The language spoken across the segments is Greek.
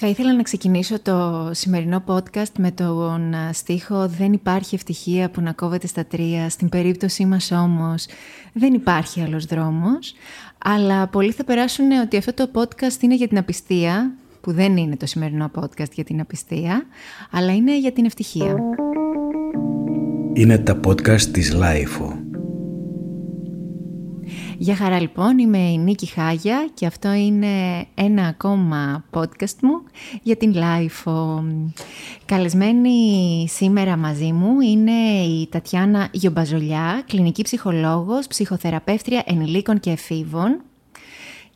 Θα ήθελα να ξεκινήσω το σημερινό podcast με τον στίχο «Δεν υπάρχει ευτυχία που να κόβεται στα τρία, στην περίπτωσή μας όμως δεν υπάρχει άλλος δρόμος». Αλλά πολλοί θα περάσουν ότι αυτό το podcast είναι για την απιστία, που δεν είναι το σημερινό podcast για την απιστία, αλλά είναι για την ευτυχία. Είναι τα podcast της Lifeo. Γεια χαρά λοιπόν, είμαι η Νίκη Χάγια και αυτό είναι ένα ακόμα podcast μου για την LIFO. Καλεσμένη σήμερα μαζί μου είναι η Τατιάνα Γιομπαζολιά, κλινική ψυχολόγος, ψυχοθεραπεύτρια ενηλίκων και εφήβων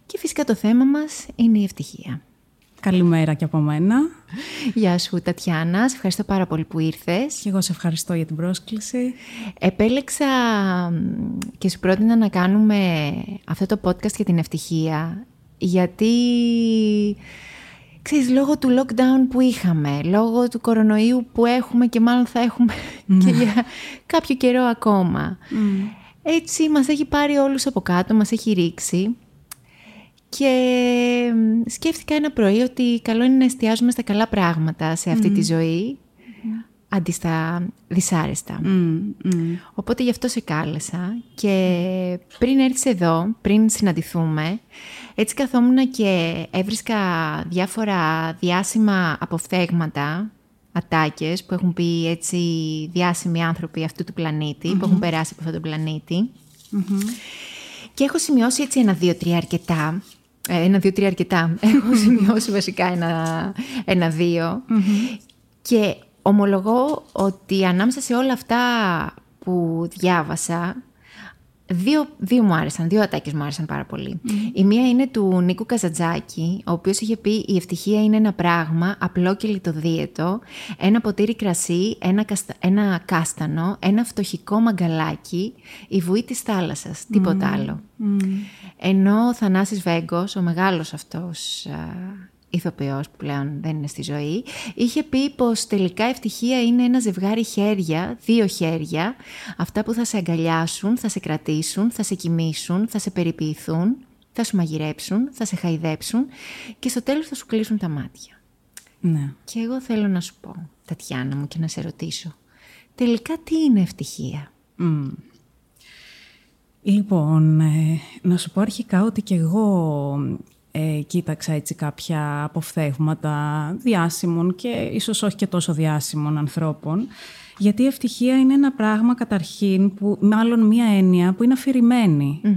και φυσικά το θέμα μας είναι η ευτυχία. Καλημέρα και από μένα. Γεια σου Τατιάνα, σε ευχαριστώ πάρα πολύ που ήρθες. Και εγώ σε ευχαριστώ για την πρόσκληση. Επέλεξα και σου πρότεινα να κάνουμε αυτό το podcast για την ευτυχία, γιατί ξέρεις, λόγω του lockdown που είχαμε, λόγω του κορονοϊού που έχουμε και μάλλον θα έχουμε και για κάποιο καιρό ακόμα. Έτσι μας έχει πάρει όλους από κάτω, μας έχει ρίξει και σκέφτηκα ένα πρωί ότι καλό είναι να εστιάζουμε στα καλά πράγματα σε αυτή τη ζωή, αντί στα δυσάρεστα. Οπότε γι' αυτό σε κάλεσα και πριν έρθεις εδώ, πριν συναντηθούμε, έτσι καθόμουν και έβρισκα διάφορα διάσημα αποφθέγματα, ατάκες που έχουν πει έτσι διάσημοι άνθρωποι αυτού του πλανητη που έχουν περάσει από αυτό το πλανητη Και έχω σημειώσει έτσι ένα, δύο, τρία αρκετά. ε, ένα, δύο, τρία αρκετά. Έχω σημειώσει βασικά ένα, ένα δύο. Και ομολογώ ότι ανάμεσα σε όλα αυτά που διάβασα, Δύο, δύο μου άρεσαν, δύο ατάκες μου άρεσαν πάρα πολύ. Η μία είναι του Νίκου Καζατζάκη, ο οποίος είχε πει «Η ευτυχία είναι ένα πράγμα απλό και λιτοδίαιτο, ένα ποτήρι κρασί, ένα, ένα κάστανο, ένα φτωχικό μαγκαλάκι, η βουή της θάλασσας, τίποτα άλλο». Ενώ ο Θανάσης Βέγκος, ο μεγάλος αυτός ηθοποιός που πλέον δεν είναι στη ζωή, είχε πει πως τελικά ευτυχία είναι ένα ζευγάρι χέρια, δύο χέρια, αυτά που θα σε αγκαλιάσουν, θα σε κρατήσουν, θα σε κοιμήσουν, θα σε περιποιηθούν, θα σου μαγειρέψουν, θα σε χαϊδέψουν και στο τέλος θα σου κλείσουν τα μάτια. Ναι. Και εγώ θέλω να σου πω, Τατιάνα μου, και να σε ρωτήσω, τελικά τι είναι ευτυχία; Λοιπόν, ε, να σου πω αρχικά ότι και εγώ ε, κοίταξα έτσι κάποια αποφθέγματα διάσημων και ίσως όχι και τόσο διάσημων ανθρώπων. Γιατί η ευτυχία είναι ένα πράγμα καταρχήν, που, μάλλον μία έννοια που είναι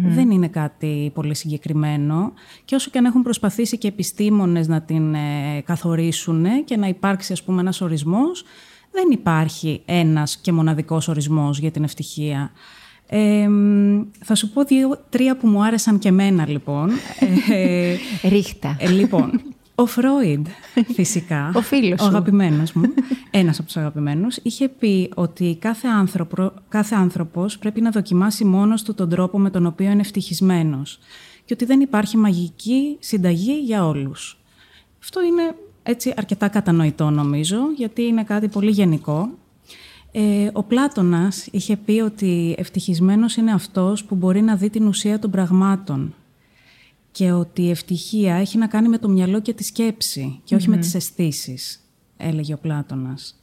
Δεν είναι κάτι πολύ συγκεκριμένο. Και όσο και αν έχουν προσπαθήσει και επιστήμονες να την ε, καθορίσουν και να υπάρξει ας πούμε ένας ορισμός, δεν υπάρχει ένας και μοναδικός ορισμός για την ευτυχία θα σου πω δύο-τρία που μου άρεσαν και εμένα, λοιπόν. Ε, Ρίχτα. Ε, λοιπόν, ο Φρόιντ, φυσικά, ο φίλος ο αγαπημένος μου, ένας από τους αγαπημένους, είχε πει ότι κάθε, άνθρωπο, κάθε άνθρωπος πρέπει να δοκιμάσει μόνος του τον τρόπο με τον οποίο είναι ευτυχισμένος και ότι δεν υπάρχει μαγική συνταγή για όλους. Αυτό είναι έτσι αρκετά κατανοητό νομίζω, γιατί είναι κάτι πολύ γενικό ε, ο Πλάτωνας είχε πει ότι ευτυχισμένος είναι αυτός που μπορεί να δει την ουσία των πραγμάτων και ότι η ευτυχία έχει να κάνει με το μυαλό και τη σκέψη και όχι με τις αισθήσεις, έλεγε ο Πλάτωνας.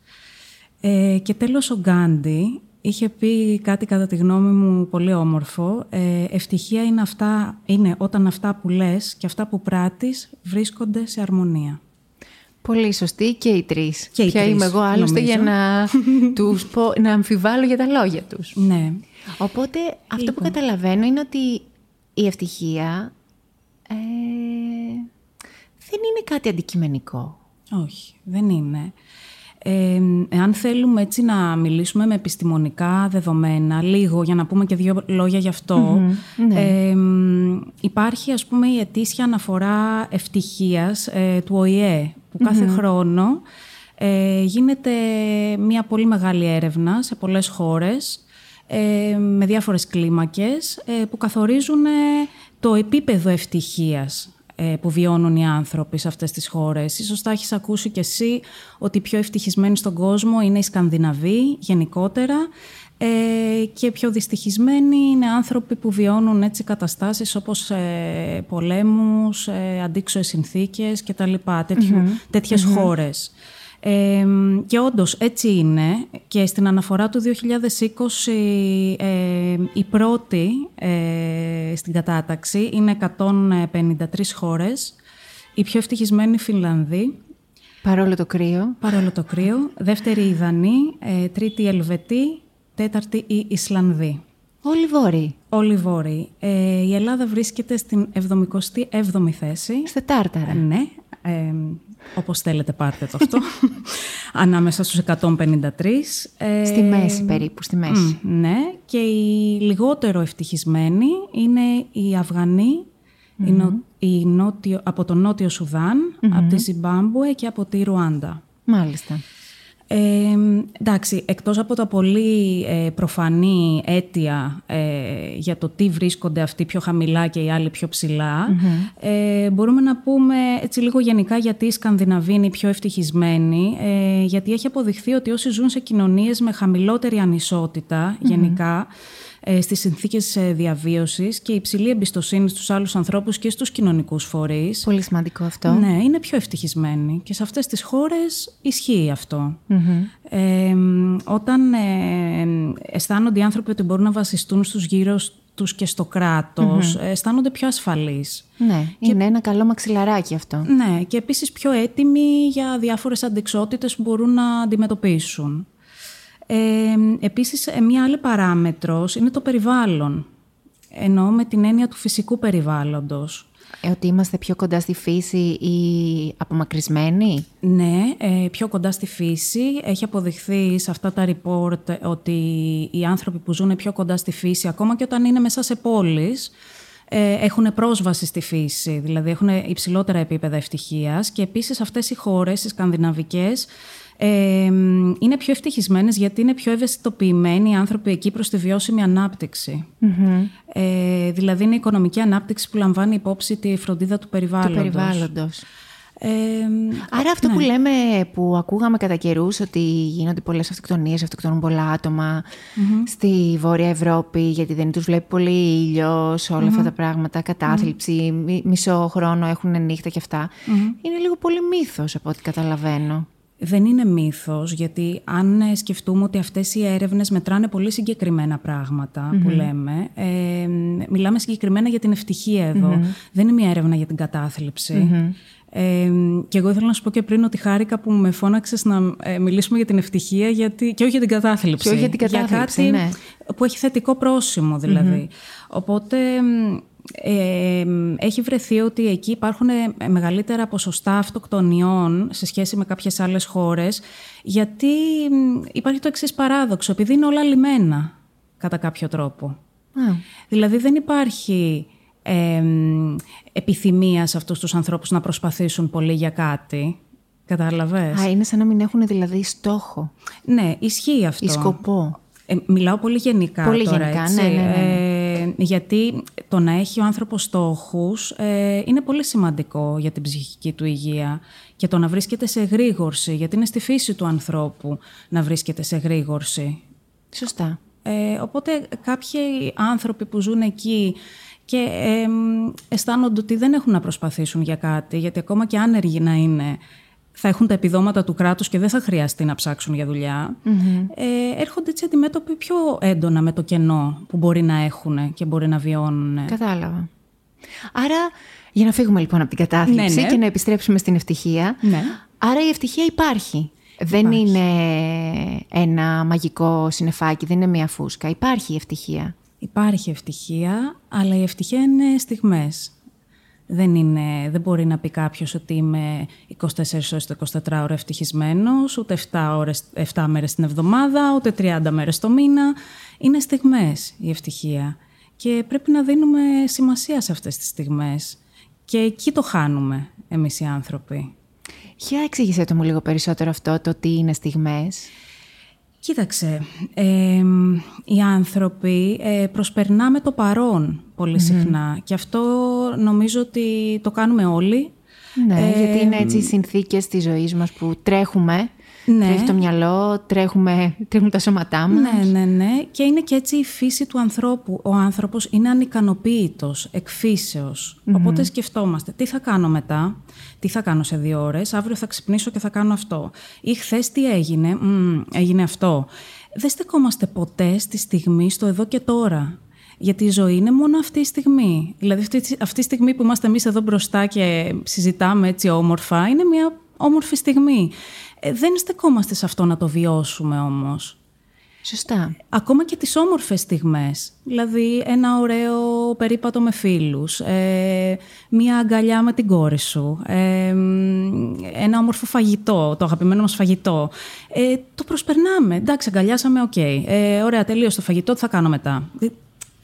Ε, και τέλος ο Γκάντι είχε πει κάτι κατά τη γνώμη μου πολύ όμορφο. Ε, ευτυχία είναι, αυτά, είναι όταν αυτά που λες και αυτά που πράττεις βρίσκονται σε αρμονία. Πολύ σωστή και οι τρεις. Και Ποια είμαι εγώ άλλωστε για να, τους πω, να αμφιβάλλω για τα λόγια τους. Ναι. Οπότε αυτό που λοιπόν. καταλαβαίνω είναι ότι η ευτυχία ε, δεν είναι κάτι αντικειμενικό. Όχι, δεν είναι. Ε, εάν θέλουμε έτσι να μιλήσουμε με επιστημονικά δεδομένα, λίγο για να πούμε και δύο λόγια γι' αυτό, ναι. υπάρχει ας πούμε η ετήσια αναφορά ευτυχίας ε, του ΟΗΕ, που καθε χρόνο ε, γίνεται μια πολύ μεγάλη έρευνα σε πολλές χώρες ε, με διάφορες κλίμακες ε, που καθορίζουν το επίπεδο ευτυχίας ε, που βιώνουν οι άνθρωποι σε αυτές τις χώρες. Ίσως θα έχεις ακούσει κι εσύ ότι οι πιο ευτυχισμένοι στον κόσμο είναι οι Σκανδιναβοί γενικότερα ε, και πιο δυστυχισμένοι είναι άνθρωποι που βιώνουν έτσι καταστάσεις όπως ε, πολέμους, ε, αντίξωες συνθήκες και τα λοιπά, τετοιες χώρες. Ε, και όντως έτσι είναι και στην αναφορά του 2020 ε, η πρώτη ε, στην κατάταξη είναι 153 χώρες, η πιο ευτυχισμένη Φινλανδή. Παρόλο το κρύο. Παρόλο το κρύο. Δεύτερη η Δανή, ε, τρίτη η Ελβετή, τέταρτη η Ισλανδή. Όλοι βόρειοι. Όλοι βόρειοι. Ε, η Ελλάδα βρίσκεται στην 77η θέση. Στα Τάρταρα. Ναι. Ε, όπως θέλετε πάρτε το αυτό. Ανάμεσα στους 153. Ε, στη μέση περίπου, στη μέση. ναι. Και οι λιγότερο ευτυχισμένοι είναι οι Αυγανοί, η νότιο, από το Νότιο από τη Ζιμπάμπουε και από τη Ρουάντα. Μάλιστα. Ε, εντάξει, εκτός από τα πολύ ε, προφανή αίτια ε, για το τι βρίσκονται αυτοί πιο χαμηλά και οι άλλοι πιο ψηλα ε, μπορούμε να πούμε έτσι λίγο γενικά γιατί οι Σκανδιναβοί είναι οι πιο ευτυχισμένοι, ε, γιατί έχει αποδειχθεί ότι όσοι ζουν σε κοινωνίες με χαμηλότερη γενικά, ε, στις συνθήκες ε, διαβίωσης και υψηλή εμπιστοσύνη στους άλλους ανθρώπους και στους κοινωνικούς φορείς. Πολύ σημαντικό αυτό. Ναι, είναι πιο ευτυχισμένοι και σε αυτές τις χώρες ισχύει Ε, όταν ε, αισθάνονται οι άνθρωποι ότι μπορούν να βασιστούν στους γύρω τους και στο κράτος, αισθάνονται πιο ασφαλείς. Ναι, είναι ένα καλό μαξιλαράκι αυτό. Ναι, και επίσης πιο έτοιμοι για διάφορες αντικσότητες που μπορούν να αντιμετωπίσουν. Ε, επίσης, μια άλλη παράμετρος είναι το περιβάλλον. Εννοώ με την έννοια του φυσικού περιβάλλοντος. Ε, ότι είμαστε πιο κοντά στη φύση ή απομακρυσμένοι; Ναι, ε, πιο κοντά στη φύση. Έχει αποδειχθεί σε αυτά τα report ότι οι άνθρωποι που ζουν πιο κοντά στη φύση, ακόμα και όταν είναι μέσα σε πόλεις, ε, έχουν πρόσβαση στη φύση, δηλαδή έχουν υψηλότερα επίπεδα ευτυχίας και επίσης αυτές οι χώρες, οι σκανδιναβικές, είναι πιο ευτυχισμένες γιατί είναι πιο ευαισθητοποιημένοι οι άνθρωποι εκεί προς τη βιώσιμη Ε, δηλαδή είναι η οικονομική ανάπτυξη που λαμβάνει υπόψη τη φροντίδα του περιβάλλοντος. Του περιβάλλοντος. Άρα αυτό που ναι. λέμε, που ακούγαμε κατά καιρούς ότι γίνονται πολλές αυτοκτονίες, αυτοκτονούν πολλά στη Βόρεια Ευρώπη γιατί δεν τους βλέπει πολύ ήλιος, όλα αυτά τα πράγματα, κατάθλιψη, μισό χρόνο έχουν νύχτα και αυτά. Είναι λίγο πολύ μύθος από ό,τι καταλαβαίνω δεν είναι μύθος, γιατί αν ε, σκεφτούμε ότι αυτές οι έρευνες μετράνε πολύ συγκεκριμένα που λέμε, ε, μιλάμε συγκεκριμένα για την ευτυχία Δεν είναι μια έρευνα για την κατάθλιψη. Ε, και εγώ ήθελα να σου πω και πριν ότι χάρηκα που με φώναξες να ε, μιλήσουμε για την ευτυχία γιατί, και όχι για την κατάθλιψη. Και όχι για την κατάθλιψη. Για κάτι ναι. που έχει θετικό πρόσημο δηλαδή. Οπότε ε, έχει βρεθεί ότι εκεί υπάρχουν μεγαλύτερα ποσοστά αυτοκτονιών σε σχέση με κάποιες άλλες χώρες, γιατί υπάρχει το εξής παράδοξο, επειδή είναι όλα λιμένα κατά κάποιο τρόπο. Δηλαδή δεν υπάρχει ε, επιθυμία σε αυτούς τους ανθρώπους να προσπαθήσουν πολύ για κάτι. Κατάλαβες; Α, είναι σαν να μην έχουν δηλαδή στόχο. Ναι, ισχύει αυτό. Ή σκοπό. Ε, μιλάω πολύ γενικά πολύ τώρα, γενικά, έτσι. Ναι, ναι, ναι. Ε, γιατί το να έχει ο άνθρωπος στόχους ε, είναι πολύ σημαντικό για την ψυχική του υγεία και το να βρίσκεται σε γρήγορση, γιατί είναι στη φύση του ανθρώπου να βρίσκεται σε γρήγορση. Σωστά. Ε, οπότε κάποιοι άνθρωποι που ζουν εκεί και ε, αισθάνονται ότι δεν έχουν να προσπαθήσουν για κάτι, γιατί ακόμα και άνεργοι να είναι, θα έχουν τα επιδόματα του κράτους και δεν θα χρειαστεί να ψάξουν για δουλειά, ε, έρχονται έτσι αντιμέτωποι πιο έντονα με το κενό που μπορεί να έχουν και μπορεί να βιώνουν. Κατάλαβα. Άρα, για να φύγουμε λοιπόν από την κατάθλιψη ναι, ναι. και να επιστρέψουμε στην ευτυχία, ναι. άρα η ευτυχία υπάρχει. Δεν είναι ένα μαγικό συνεφάκι, δεν είναι μια φούσκα. Υπάρχει η ευτυχία. Υπάρχει ευτυχία, αλλά η ευτυχία είναι στιγμές. Δεν, είναι, δεν μπορεί να πει κάποιος ότι είμαι 24 ώρες το 24 ώρα ευτυχισμένος, ούτε 7, ώρες, 7 μέρες την εβδομάδα, ούτε 30 μέρες το μήνα. Είναι στιγμές η ευτυχία. Και πρέπει να δίνουμε σημασία σε αυτές τις στιγμές. Και εκεί το χάνουμε εμείς οι άνθρωποι. Για εξήγησέ το μου λίγο περισσότερο αυτό, το τι είναι στιγμές. Κοίταξε, οι άνθρωποι ε, προσπερνάμε το παρόν πολύ συχνά. Και αυτό νομίζω ότι το κάνουμε όλοι. Ναι, γιατί είναι έτσι οι συνθήκες της ζωής μας που τρέχουμε ναι. Τρέχει το μυαλό, τρέχουμε, τρέχουν τα σώματά μας. Ναι, ναι, ναι. Και είναι και έτσι η φύση του ανθρώπου. Ο άνθρωπος είναι ανικανοποίητος, εκφύσεως. Οπότε σκεφτόμαστε, τι θα κάνω μετά, τι θα κάνω σε δύο ώρες, αύριο θα ξυπνήσω και θα κάνω αυτό. Ή χθες τι έγινε, έγινε αυτό. Δεν στεκόμαστε ποτέ στη στιγμή, στο εδώ και τώρα. Γιατί η ζωή είναι μόνο αυτή η στιγμή. Δηλαδή, αυτή, αυτή η στιγμή που είμαστε εμείς εδώ μπροστά και συζητάμε έτσι όμορφα, είναι μια όμορφη στιγμή. Ε, δεν στεκόμαστε σε αυτό να το βιώσουμε όμως. Σωστά. Ακόμα και τις όμορφες στιγμές. Δηλαδή ένα ωραίο περίπατο με φίλους, ε, μία αγκαλιά με την κόρη σου, ε, ένα όμορφο φαγητό, το αγαπημένο μας φαγητό. Ε, το προσπερνάμε. Εντάξει, αγκαλιάσαμε, οκ. Ε, ωραία, τελείωσε το φαγητό, τι θα κάνω μετά;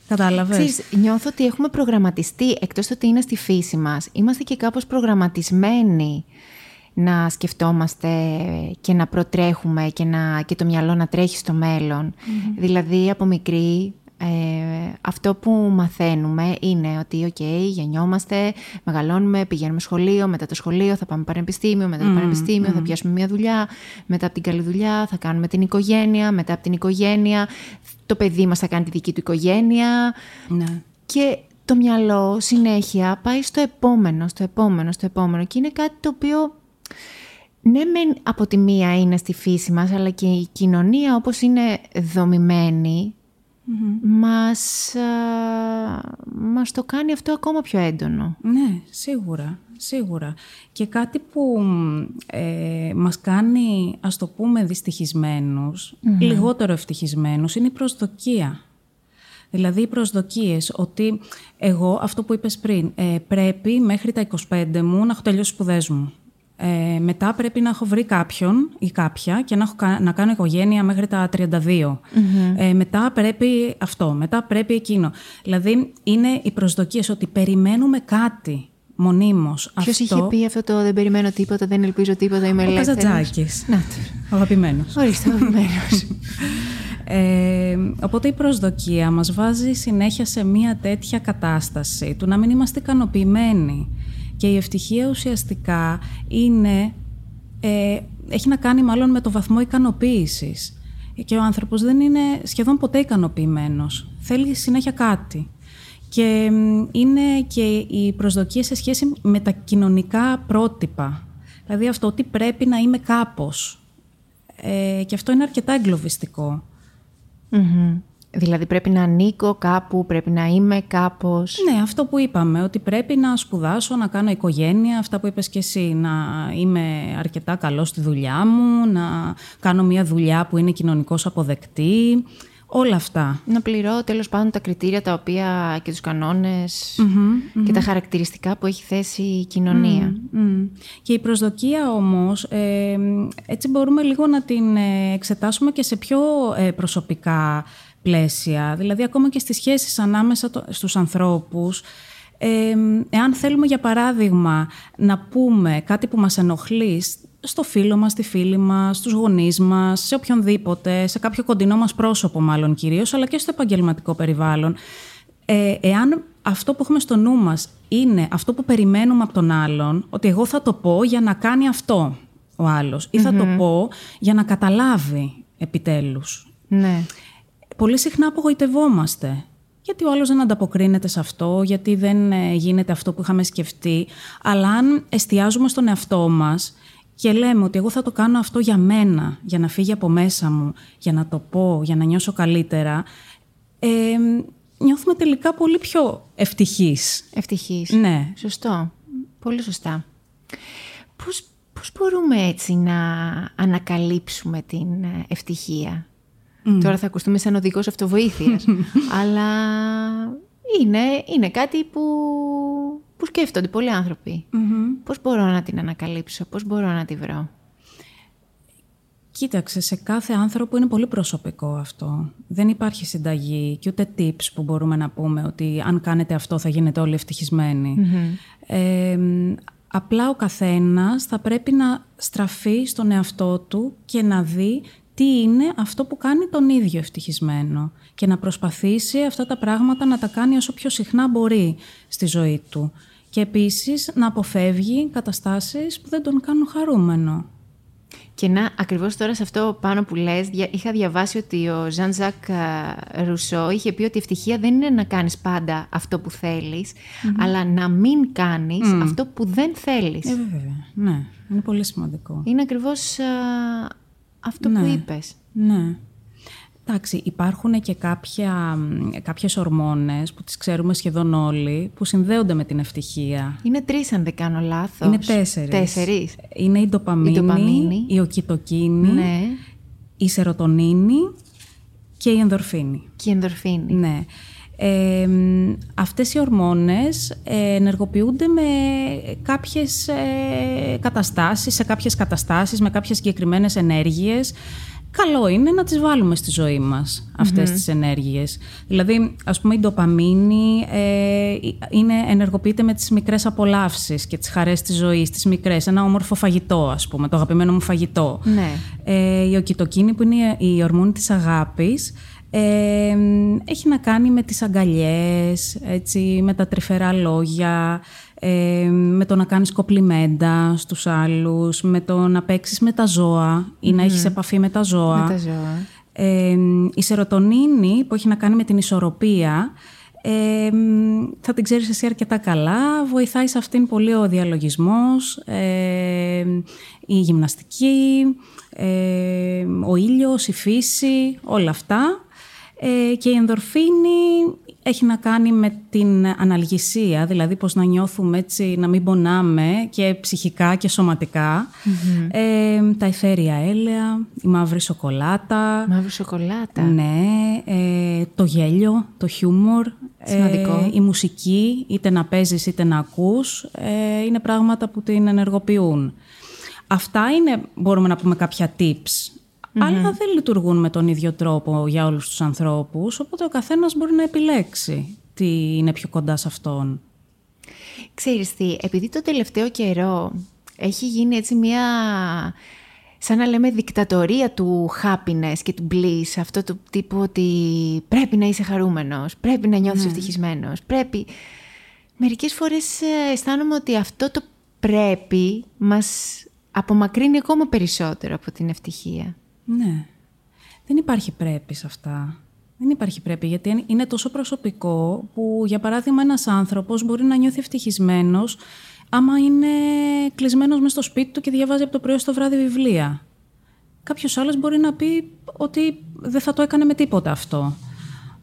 Κατάλαβες; Ξέρεις, νιώθω ότι έχουμε προγραμματιστεί, εκτός ότι είναι στη φύση μας, είμαστε και κάπως προγραμματισμένοι να σκεφτόμαστε και να προτρέχουμε και, να, και το μυαλό να τρέχει στο μέλλον. Δηλαδή από μικρή ε, αυτό που μαθαίνουμε είναι ότι οκ, okay, γεννιόμαστε, μεγαλώνουμε, πηγαίνουμε σχολείο, μετά το σχολείο θα πάμε πανεπιστήμιο, μετά το πανεπιστήμιο θα πιάσουμε μια δουλειά, μετά από την καλή δουλειά θα κάνουμε την οικογένεια, μετά από την οικογένεια το παιδί μας θα κάνει τη δική του οικογένεια. Ναι. και το μυαλό συνέχεια πάει στο επόμενο, στο επόμενο, στο επόμενο. Και είναι κάτι το οποίο ναι μεν από τη μία είναι στη φύση μας, αλλά και η κοινωνία όπως είναι δομημένη, μας, μας το κάνει αυτό ακόμα πιο έντονο. Ναι, σίγουρα, σίγουρα. Και κάτι που ε, μας κάνει, ας το πούμε, δυστυχισμένους, λιγότερο ευτυχισμένους, είναι η προσδοκία. Δηλαδή οι προσδοκίες ότι εγώ, αυτό που είπες πριν, ε, πρέπει μέχρι τα 25 μου να έχω τελειώσει σπουδές μου. Ε, μετά πρέπει να έχω βρει κάποιον ή κάποια και να, έχω, να κάνω οικογένεια μέχρι τα 32. Ε, μετά πρέπει αυτό, μετά πρέπει εκείνο. Δηλαδή είναι οι προσδοκίες ότι περιμένουμε κάτι μονίμως. Ποιος είχε πει αυτό το «Δεν περιμένω τίποτα, δεν ελπίζω τίποτα, είμαι ελεύθερος». Ο Καζατζάκης. Να Ο αγαπημένος. Ορίστε, αγαπημένος. Ε, οπότε η προσδοκία μας βάζει συνέχεια σε μια τέτοια κατάσταση του να μην είμαστε ικανοποιημένοι. Και η ευτυχία ουσιαστικά είναι, ε, έχει να κάνει μάλλον με το βαθμό ικανοποίησης. Και ο άνθρωπος δεν είναι σχεδόν ποτέ ικανοποιημένος. Θέλει συνέχεια κάτι. Και είναι και η προσδοκία σε σχέση με τα κοινωνικά πρότυπα. Δηλαδή αυτό ότι πρέπει να είμαι κάπως. Ε, και αυτό είναι αρκετά Δηλαδή πρέπει να ανήκω κάπου, πρέπει να είμαι κάπως... Ναι, αυτό που είπαμε, ότι πρέπει να σπουδάσω, να κάνω οικογένεια, αυτά που είπες και εσύ, να είμαι αρκετά καλός στη δουλειά μου, να κάνω μια δουλειά που είναι κοινωνικώς αποδεκτή, όλα αυτά. Να πληρώ τέλος πάντων τα κριτήρια τα οποία και τους κανονες και τα χαρακτηριστικά που έχει θέσει η κοινωνία. Και η προσδοκία όμως, ε, έτσι μπορούμε λίγο να την ε, εξετάσουμε και σε πιο ε, προσωπικά πλαίσια, δηλαδή ακόμα και στις σχέσεις ανάμεσα στους ανθρώπους, ε, εάν θέλουμε για παράδειγμα να πούμε κάτι που μας ενοχλεί στο φίλο μας, στη φίλη μας, στους γονείς μας, σε οποιονδήποτε, σε κάποιο κοντινό μας πρόσωπο μάλλον κυρίως, αλλά και στο επαγγελματικό περιβάλλον, ε, εάν αυτό που έχουμε στο νου μας είναι αυτό που περιμένουμε από τον άλλον, ότι εγώ θα το πω για να κάνει αυτό ο άλλος ή θα το πω για να καταλάβει επιτέλους. Ναι πολύ συχνά απογοητευόμαστε. Γιατί ο άλλος δεν ανταποκρίνεται σε αυτό, γιατί δεν ε, γίνεται αυτό που είχαμε σκεφτεί. Αλλά αν εστιάζουμε στον εαυτό μας και λέμε ότι εγώ θα το κάνω αυτό για μένα, για να φύγει από μέσα μου, για να το πω, για να νιώσω καλύτερα, ε, νιώθουμε τελικά πολύ πιο ευτυχείς. Ευτυχείς. Ναι. Σωστό. Πολύ σωστά. Πώς, πώς μπορούμε έτσι να ανακαλύψουμε την ε, ευτυχία. Τώρα θα ακουστούμε σαν οδηγός αυτοβοήθειας. αλλά είναι, είναι κάτι που, που σκέφτονται πολλοί άνθρωποι. Πώς μπορώ να την ανακαλύψω, πώς μπορώ να τη βρω; Κοίταξε, σε κάθε άνθρωπο είναι πολύ προσωπικό αυτό. Δεν υπάρχει συνταγή και ούτε tips που μπορούμε να πούμε ότι αν κάνετε αυτό θα γίνετε όλοι απλά ο καθένας θα πρέπει να στραφεί στον εαυτό του και να δει τι είναι αυτό που κάνει τον ίδιο ευτυχισμένο και να προσπαθήσει αυτά τα πράγματα να τα κάνει όσο πιο συχνά μπορεί στη ζωή του. Και επίσης να αποφεύγει καταστάσεις που δεν τον κάνουν χαρούμενο. Και να, ακριβώς τώρα σε αυτό πάνω που λες, είχα διαβάσει ότι ο Ζαν Ζακ Ρουσό είχε πει ότι η ευτυχία δεν είναι να κάνεις πάντα αυτό που θελεις αλλά να μην κάνεις αυτό που δεν θέλεις. Ε, βέβαια. Ναι, είναι πολύ σημαντικό. Είναι ακριβώς αυτό που Ναι. είπες. Ναι. Εντάξει, υπάρχουν και κάποια, κάποιες ορμόνες που τις ξέρουμε σχεδόν όλοι, που συνδέονται με την ευτυχία. Είναι τρεις αν δεν κάνω λάθος. Είναι τέσσερις. Τέσσερις. Είναι η ντοπαμίνη, Η ντοπαμίνη. η οκιτοκίνη, Ναι. η σερωτονίνη και η ενδορφίνη. Και η ενδορφίνη. Ναι. Ε, μ, αυτές οι ορμόνες ε, ενεργοποιούνται με κάποιες ε, καταστάσεις, σε κάποιες καταστάσεις, με κάποιες συγκεκριμένες ενέργειες. Καλό είναι να τις βάλουμε στη ζωή μας αυτές τις ενέργειες. Δηλαδή, ας πούμε, η ντοπαμίνη ε, είναι, ενεργοποιείται με τις μικρές απολαύσεις και τις χαρές της ζωής, τις μικρές. Ένα όμορφο φαγητό, ας πούμε, το αγαπημένο μου φαγητό. Ναι. Ε, η οκιτοκίνη που είναι η ορμόνη της αγάπης ε, έχει να κάνει με τις αγκαλιές, έτσι, με τα τρυφερά λόγια, ε, με το να κάνεις κοπλιμέντα στους άλλους, με το να παίξεις με τα ζώα ή να έχεις επαφή με τα ζώα. Με τα ζώα. Ε, η σερωτονίνη που έχει να κάνει με την ισορροπία ε, θα την ξέρεις εσύ αρκετά καλά. Βοηθάει σε αυτήν πολύ ο διαλογισμός, ε, η γυμναστική, ε, ο ήλιος, η φύση, όλα αυτά. Ε, και η ενδορφίνη έχει να κάνει με την αναλγησία, δηλαδή πώς να νιώθουμε έτσι, να μην πονάμε και ψυχικά και σωματικα Ε, τα αιθέρια έλαια, η μαύρη σοκολάτα. Μαύρη σοκολάτα. Ναι, ε, το γέλιο, το χιούμορ, Σημαντικό. ε, η μουσική, είτε να παίζεις είτε να ακούς, ε, είναι πράγματα που την ενεργοποιούν. Αυτά είναι, μπορούμε να πούμε, κάποια tips. Αλλά δεν λειτουργούν με τον ίδιο τρόπο για όλους τους ανθρώπους, οπότε ο καθένας μπορεί να επιλέξει τι είναι πιο κοντά σε αυτόν. Ξέρεις τι, επειδή το τελευταίο καιρό έχει γίνει έτσι μια, σαν να λέμε, δικτατορία του happiness και του bliss, αυτό του τύπου ότι πρέπει να είσαι χαρούμενος, πρέπει να νιώθεις ευτυχισμένος, πρέπει... Μερικές φορές ε, αισθάνομαι ότι αυτό το πρέπει μας απομακρύνει ακόμα περισσότερο από την ευτυχία. Ναι. Δεν υπάρχει πρέπει σε αυτά. Δεν υπάρχει πρέπει, γιατί είναι τόσο προσωπικό που, για παράδειγμα, ένας άνθρωπος μπορεί να νιώθει ευτυχισμένος άμα είναι κλεισμένος μες στο σπίτι του και διαβάζει από το πρωί στο βράδυ βιβλία. Κάποιος άλλος μπορεί να πει ότι δεν θα το έκανε με τίποτα αυτό.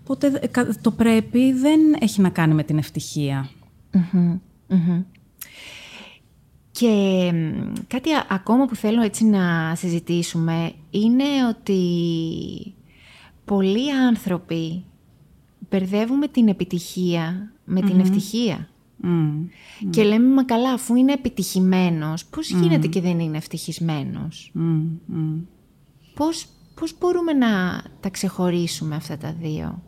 Οπότε ε, κα- το πρέπει δεν έχει να κάνει με την ευτυχία. Και μ, κάτι α- ακόμα που θέλω έτσι να συζητήσουμε είναι ότι πολλοί άνθρωποι μπερδεύουμε την επιτυχία με την ευτυχία. Μμ. Και λέμε, μα καλά, αφού είναι επιτυχημένος, πώς γίνεται και δεν είναι ευτυχισμένος; Μμ, μμ. Πώς, πώς μπορούμε να τα ξεχωρίσουμε αυτά τα δύο;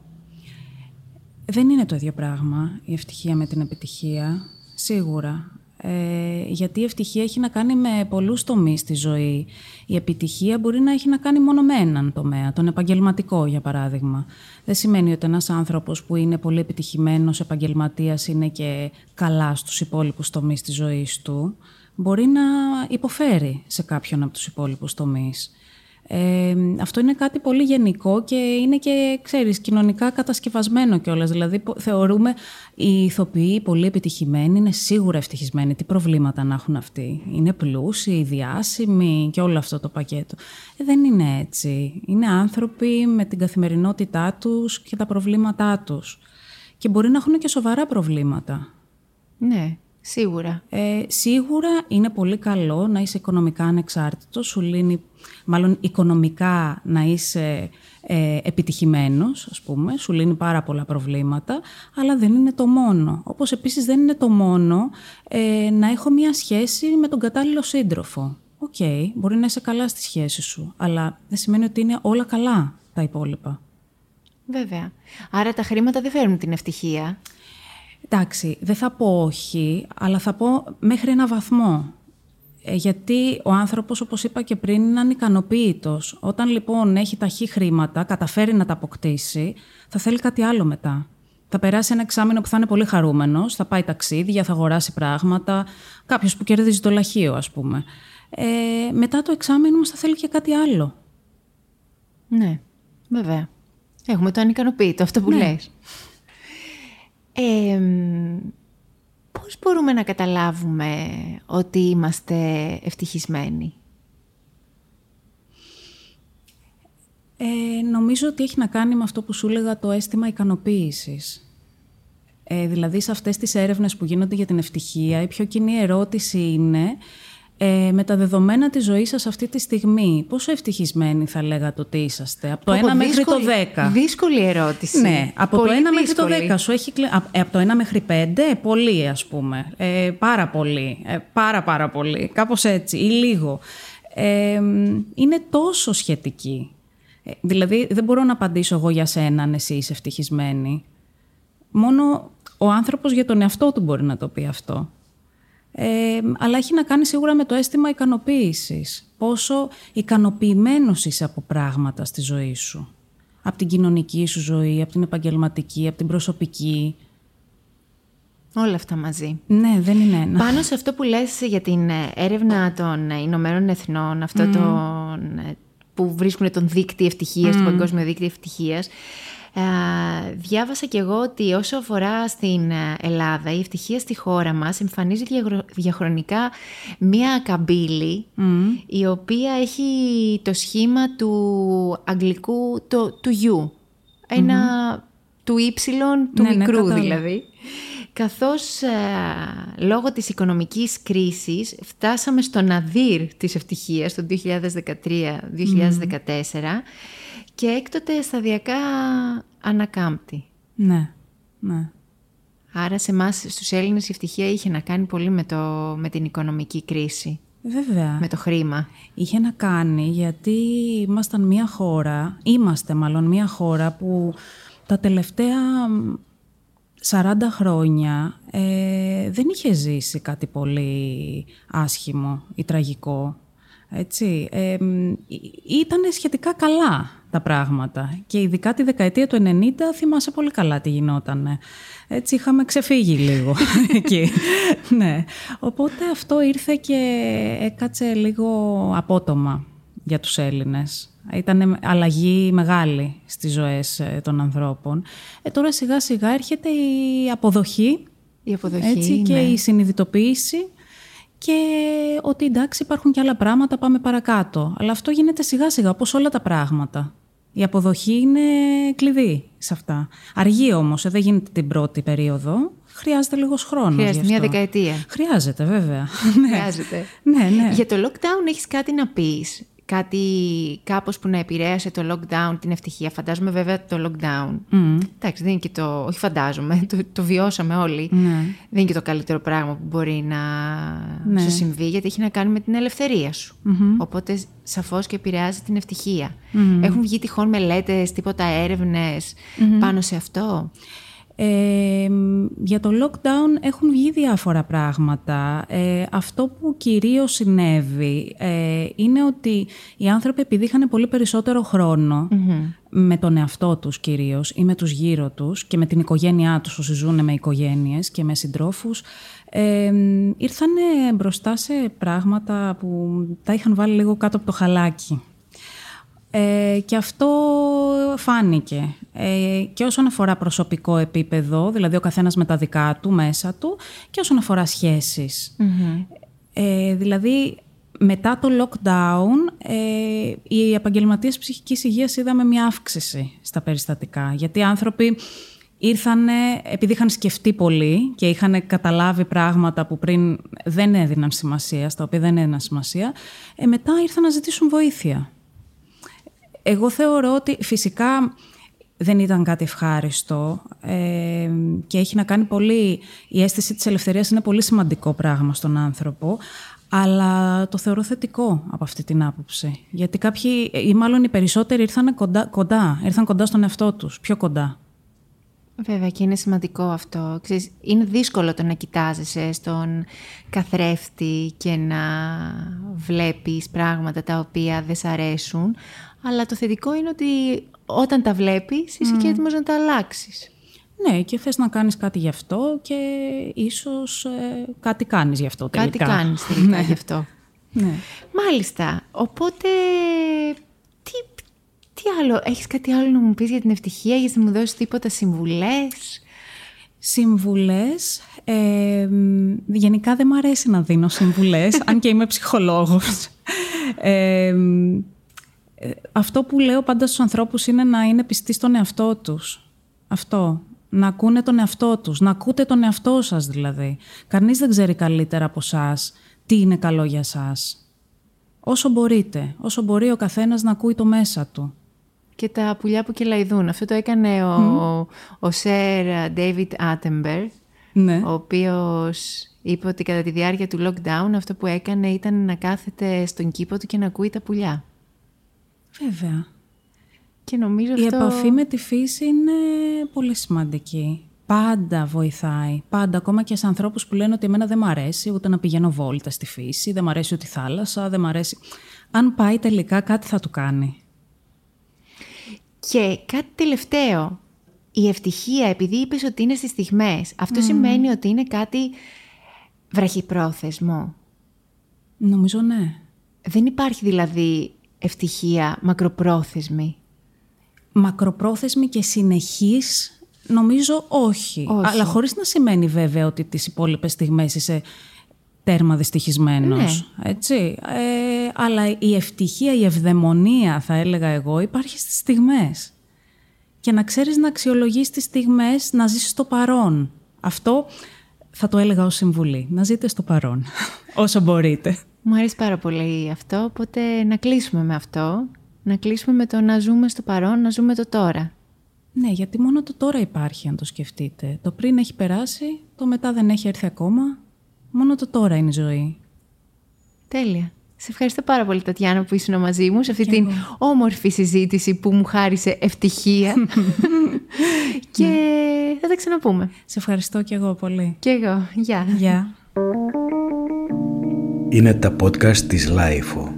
Δεν είναι το ίδιο πράγμα η ευτυχία με την επιτυχία, σίγουρα. Ε, γιατί η ευτυχία έχει να κάνει με πολλούς τομείς στη ζωή. Η επιτυχία μπορεί να έχει να κάνει μόνο με έναν τομέα, τον επαγγελματικό για παράδειγμα. Δεν σημαίνει ότι ένας άνθρωπος που είναι πολύ επιτυχημένος επαγγελματίας είναι και καλά στους υπόλοιπους τομείς της ζωής του. Μπορεί να υποφέρει σε κάποιον από τους υπόλοιπους τομείς. Ε, αυτό είναι κάτι πολύ γενικό και είναι και, ξέρεις, κοινωνικά κατασκευασμένο κιόλας. Δηλαδή, πο- θεωρούμε οι ηθοποιοί πολύ επιτυχημένοι, είναι σίγουρα ευτυχισμένοι. Τι προβλήματα να έχουν αυτοί; Είναι πλούσιοι, διάσημοι και όλο αυτό το πακέτο. Ε, δεν είναι έτσι. Είναι άνθρωποι με την καθημερινότητά τους και τα προβλήματά τους. Και μπορεί να έχουν και σοβαρά προβλήματα. Ναι, σίγουρα. Ε, σίγουρα είναι πολύ καλό να είσαι οικονομικά ανεξάρτητος, σου λύνει, μάλλον οικονομικά να είσαι ε, επιτυχημένος, ας πούμε, σου λύνει πάρα πολλά προβλήματα, αλλά δεν είναι το μόνο. Όπως επίσης δεν είναι το μόνο ε, να έχω μία σχέση με τον κατάλληλο σύντροφο. Οκ, μπορεί να είσαι καλά στη σχέση σου, αλλά δεν σημαίνει ότι είναι όλα καλά τα υπόλοιπα. Βέβαια. Άρα τα χρήματα δεν φέρνουν την ευτυχία. Εντάξει, δεν θα πω όχι, αλλά θα πω μέχρι ένα βαθμό. Ε, γιατί ο άνθρωπος, όπως είπα και πριν, είναι ανικανοποίητος. Όταν λοιπόν έχει ταχύ χρήματα, καταφέρει να τα αποκτήσει, θα θέλει κάτι άλλο μετά. Θα περάσει ένα εξάμεινο που θα είναι πολύ χαρούμενος, θα πάει ταξίδια, θα αγοράσει πράγματα. Κάποιος που κερδίζει το λαχείο, ας πούμε. Ε, μετά το εξάμεινο όμως θα θέλει και κάτι άλλο. Ναι, βέβαια. Έχουμε το ανικανοποίητο, αυτό που ναι. λες. Ε, πώς μπορούμε να καταλάβουμε ότι είμαστε ευτυχισμένοι; Ε, νομίζω ότι έχει να κάνει με αυτό που σου έλεγα το αίσθημα ικανοποίησης. Ε, δηλαδή σε αυτές τις έρευνες που γίνονται για την ευτυχία η πιο κοινή ερώτηση είναι ε, με τα δεδομένα της ζωής σας αυτή τη στιγμή, πόσο ευτυχισμένοι θα λέγατε ότι είσαστε, από το 1 μέχρι το 10. Δύσκολη ερώτηση. Ναι, από το 1 μέχρι το 10 σου έχει ε, από το 1 μέχρι 5, πολύ ας πούμε, ε, πάρα πολύ, ε, πάρα πάρα πολύ, κάπως έτσι ή λίγο. Ε, είναι τόσο σχετική. Ε, δηλαδή δεν μπορώ να απαντήσω εγώ για σένα αν εσύ είσαι ευτυχισμένη. Μόνο ο άνθρωπος για τον εαυτό του μπορεί να το πει αυτό. Ε, αλλά έχει να κάνει σίγουρα με το αίσθημα ικανοποίησης. Πόσο ικανοποιημένος είσαι από πράγματα στη ζωή σου. Από την κοινωνική σου ζωή, από την επαγγελματική, από την προσωπική. Όλα αυτά μαζί. Ναι, δεν είναι ένα. Πάνω σε αυτό που λες για την ε, έρευνα των Ηνωμένων Εθνών, αυτό mm. το, που βρίσκουν τον δίκτυο ευτυχίας, mm. το παγκόσμιο δίκτυο ευτυχίας, ε, διάβασα κι εγώ ότι όσο αφορά στην ε, Ελλάδα, η ευτυχία στη χώρα μας εμφανίζει διαχρονικά μία καμπύλη η οποία έχει το σχήμα του αγγλικού, το, του U. Ένα του Y, του ναι, ναι μικρού δηλαδή. Καθώς ε, λόγω της οικονομικής κρίσης φτάσαμε στο ναδύρ της ευτυχίας το 2013-2014 και έκτοτε σταδιακά ανακάμπτει. Ναι, ναι. Άρα σε εμάς στους Έλληνες η ευτυχία είχε να κάνει πολύ με, το, με την οικονομική κρίση. Βέβαια. Με το χρήμα. Είχε να κάνει γιατί ήμασταν μια χώρα, είμαστε μάλλον μια χώρα που τα τελευταία 40 χρόνια ε, δεν είχε ζήσει κάτι πολύ άσχημο ή τραγικό. Έτσι. Ε, ήταν σχετικά καλά τα πράγματα. Και ειδικά τη δεκαετία του 90 θυμάσαι πολύ καλά τι γινόταν. Έτσι είχαμε ξεφύγει λίγο εκεί. ναι. Οπότε αυτό ήρθε και έκατσε λίγο απότομα για τους Έλληνες. Ήταν αλλαγή μεγάλη στις ζωές ε, των ανθρώπων. Ε, τώρα σιγά σιγά έρχεται η αποδοχή, η αποδοχή έτσι, και ναι. η συνειδητοποίηση και ότι εντάξει υπάρχουν και άλλα πράγματα, πάμε παρακάτω. Αλλά αυτό γίνεται σιγά σιγά, όπως όλα τα πράγματα. Η αποδοχή είναι κλειδί σε αυτά. Αργεί όμως, ε, δεν γίνεται την πρώτη περίοδο. Χρειάζεται λίγος χρόνος. Χρειάζεται μια δεκαετία. Χρειάζεται, βέβαια. Χρειάζεται. ναι, ναι. Για το lockdown έχεις κάτι να πεις; Κάτι κάπως που να επηρέασε το lockdown, την ευτυχία. Φαντάζομαι βέβαια το lockdown. Mm. Εντάξει, δεν είναι και το... Όχι φαντάζομαι, το, το βιώσαμε όλοι. Ναι. Δεν είναι και το καλύτερο πράγμα που μπορεί να ναι. σου συμβεί, γιατί έχει να κάνει με την ελευθερία σου. Mm-hmm. Οπότε σαφώς και επηρεάζει την ευτυχία. Mm-hmm. Έχουν βγει τυχόν μελέτες, τίποτα έρευνες mm-hmm. πάνω σε αυτό; Ε, για το lockdown έχουν βγει διάφορα πράγματα. Ε, αυτό που κυρίως συνέβη ε, είναι ότι οι άνθρωποι επειδή είχαν πολύ περισσότερο με τον εαυτό τους κυρίως ή με τους γύρω τους και με την οικογένειά τους όσοι ζουν με οικογένειες και με συντρόφους ε, ήρθαν μπροστά σε πράγματα που τα είχαν βάλει λίγο κάτω από το χαλάκι. Ε, και αυτό φάνηκε. Ε, και όσον αφορά προσωπικό επίπεδο, δηλαδή ο καθένας με τα δικά του μέσα του, και όσον αφορά Ε, δηλαδή, μετά το lockdown, ε, οι επαγγελματίες ψυχικής υγείας είδαμε μια αύξηση στα περιστατικά. Γιατί οι άνθρωποι ήρθαν, επειδή είχαν σκεφτεί πολύ και είχαν καταλάβει πράγματα που πριν δεν έδιναν σημασία, στα οποία δεν έδιναν σημασία, ε, μετά ήρθαν να ζητήσουν βοήθεια. Εγώ θεωρώ ότι φυσικά δεν ήταν κάτι ευχάριστο ε, και έχει να κάνει πολύ... Η αίσθηση της ελευθερίας είναι πολύ σημαντικό πράγμα στον άνθρωπο, αλλά το θεωρώ θετικό από αυτή την άποψη. Γιατί κάποιοι, ή μάλλον οι περισσότεροι ήρθαν κοντά, κοντά ήρθαν κοντά στον εαυτό τους, πιο κοντά. Βέβαια και είναι σημαντικό αυτό. Ξέρεις, είναι δύσκολο το να κοιτάζεσαι στον καθρέφτη και να βλέπεις πράγματα τα οποία δεν σ' αρέσουν. Αλλά το θετικό είναι ότι όταν τα βλέπεις είσαι και έτοιμος να τα αλλάξεις. Ναι, και θες να κάνεις κάτι γι' αυτό και ίσως ε, κάτι κάνεις γι' αυτό τελικά. Κάτι κάνεις τελικά γι' αυτό. Ναι. Μάλιστα. Οπότε, τι, τι άλλο, έχεις κάτι άλλο να μου πεις για την ευτυχία, έχεις να μου δώσεις τίποτα συμβουλές; Συμβουλές, ε, γενικά δεν μου αρέσει να δίνω συμβουλές, αν και είμαι ψυχολόγος. Ε, αυτό που λέω πάντα στους ανθρώπους είναι να είναι πιστοί στον εαυτό τους. Αυτό. Να ακούνε τον εαυτό τους. Να ακούτε τον εαυτό σας δηλαδή. Κανείς δεν ξέρει καλύτερα από εσάς τι είναι καλό για σας. Όσο μπορείτε. Όσο μπορεί ο καθένας να ακούει το μέσα του. Και τα πουλιά που κελαϊδούν. Αυτό το έκανε ο, ο Σερ David Attenborough, Ναι. ο οποίος είπε ότι κατά τη διάρκεια του lockdown αυτό που έκανε ήταν να κάθεται στον κήπο του και να ακούει τα πουλιά. Βέβαια. Και νομίζω Η αυτό... επαφή με τη φύση είναι πολύ σημαντική. Πάντα βοηθάει. Πάντα, ακόμα και σε ανθρώπους που λένε ότι εμένα δεν μ' αρέσει ούτε να πηγαίνω βόλτα στη φύση, δεν μ' αρέσει ούτε η θάλασσα, δεν μ' αρέσει... Αν πάει τελικά κάτι θα του κάνει. Και κάτι τελευταίο. Η ευτυχία, επειδή είπες ότι είναι στις στιγμές, αυτό σημαίνει ότι είναι κάτι βραχυπρόθεσμο. Νομίζω ναι. Δεν υπάρχει δηλαδή ευτυχία μακροπρόθεσμη. Μακροπρόθεσμη και συνεχής νομίζω όχι. Όχι. Αλλά χωρίς να σημαίνει βέβαια ότι τις υπόλοιπες στιγμές είσαι τέρμα δυστυχισμένος. Έτσι. Ε, αλλά η ευτυχία, η ευδαιμονία θα έλεγα εγώ υπάρχει στις στιγμές. Και να ξέρεις να αξιολογείς τις στιγμές, να ζήσεις στο παρόν. Αυτό θα το έλεγα ως συμβουλή. Να ζείτε στο παρόν, όσο μπορείτε. Μου αρέσει πάρα πολύ αυτό, οπότε να κλείσουμε με αυτό. Να κλείσουμε με το να ζούμε στο παρόν, να ζούμε το τώρα. Ναι, γιατί μόνο το τώρα υπάρχει, αν το σκεφτείτε. Το πριν έχει περάσει, το μετά δεν έχει έρθει ακόμα. Μόνο το τώρα είναι η ζωή. Τέλεια. Σε ευχαριστώ πάρα πολύ, Τατιάνα, που ήσουν μαζί μου σε αυτή την όμορφη συζήτηση που μου χάρισε ευτυχία. και θα τα ξαναπούμε. Σε ευχαριστώ κι εγώ πολύ. Και εγώ. Γεια. Γεια. Είναι τα podcast της LiFO.